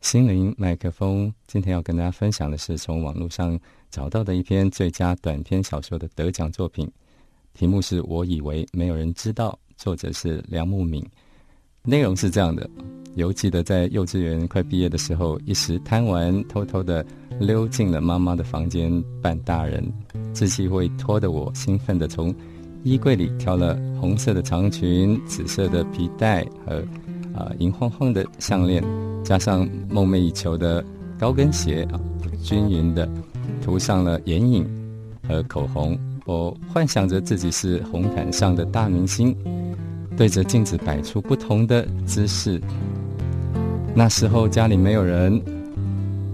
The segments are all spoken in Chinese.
心灵麦克风，今天要跟大家分享的是从网络上找到的一篇最佳短篇小说的得奖作品，题目是我以为没有人知道，作者是梁木敏。内容是这样的：犹记得在幼稚园快毕业的时候，一时贪玩，偷偷的溜进了妈妈的房间扮大人，稚气会拖得我兴奋的从衣柜里挑了红色的长裙、紫色的皮带和。啊，银晃晃的项链，加上梦寐以求的高跟鞋啊，均匀的涂上了眼影和口红。我幻想着自己是红毯上的大明星，对着镜子摆出不同的姿势。那时候家里没有人，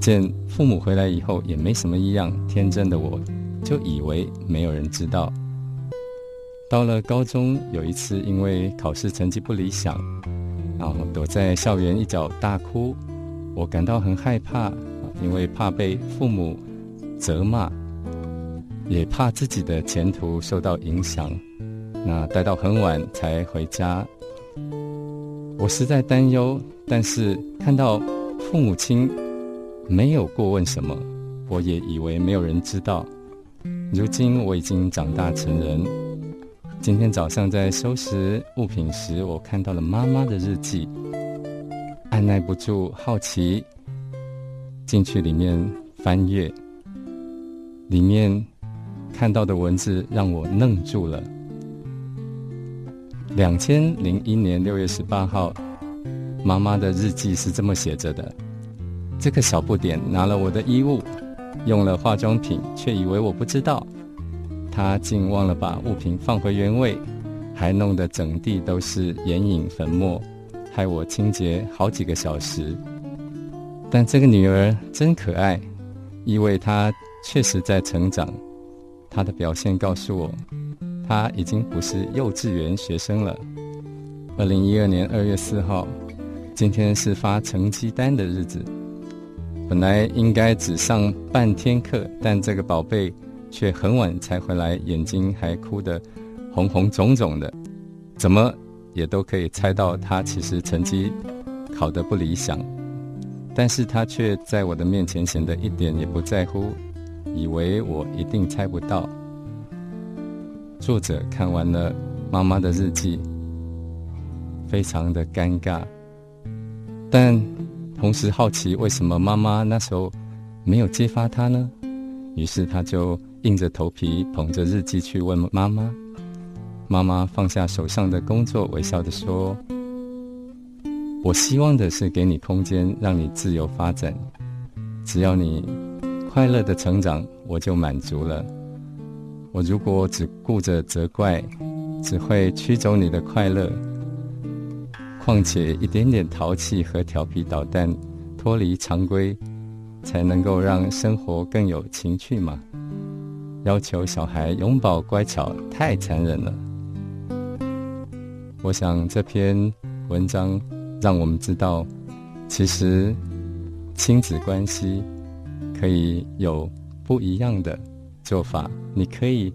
见父母回来以后也没什么异样，天真的我就以为没有人知道。到了高中，有一次因为考试成绩不理想。然后躲在校园一角大哭，我感到很害怕，因为怕被父母责骂，也怕自己的前途受到影响。那待到很晚才回家，我实在担忧。但是看到父母亲没有过问什么，我也以为没有人知道。如今我已经长大成人。今天早上在收拾物品时，我看到了妈妈的日记，按耐不住好奇，进去里面翻阅，里面看到的文字让我愣住了。两千零一年六月十八号，妈妈的日记是这么写着的：这个小不点拿了我的衣物，用了化妆品，却以为我不知道。他竟忘了把物品放回原位，还弄得整地都是眼影粉末，害我清洁好几个小时。但这个女儿真可爱，因为她确实在成长。她的表现告诉我，他已经不是幼稚园学生了。二零一二年二月四号，今天是发成绩单的日子。本来应该只上半天课，但这个宝贝。却很晚才回来，眼睛还哭得红红肿肿的，怎么也都可以猜到他其实成绩考得不理想，但是他却在我的面前显得一点也不在乎，以为我一定猜不到。作者看完了妈妈的日记，非常的尴尬，但同时好奇为什么妈妈那时候没有揭发他呢？于是他就。硬着头皮捧着日记去问妈妈，妈妈放下手上的工作，微笑的说：“我希望的是给你空间，让你自由发展。只要你快乐的成长，我就满足了。我如果只顾着责怪，只会驱走你的快乐。况且一点点淘气和调皮捣蛋，脱离常规，才能够让生活更有情趣嘛。”要求小孩永葆乖巧，太残忍了。我想这篇文章让我们知道，其实亲子关系可以有不一样的做法。你可以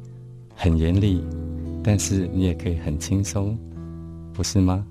很严厉，但是你也可以很轻松，不是吗？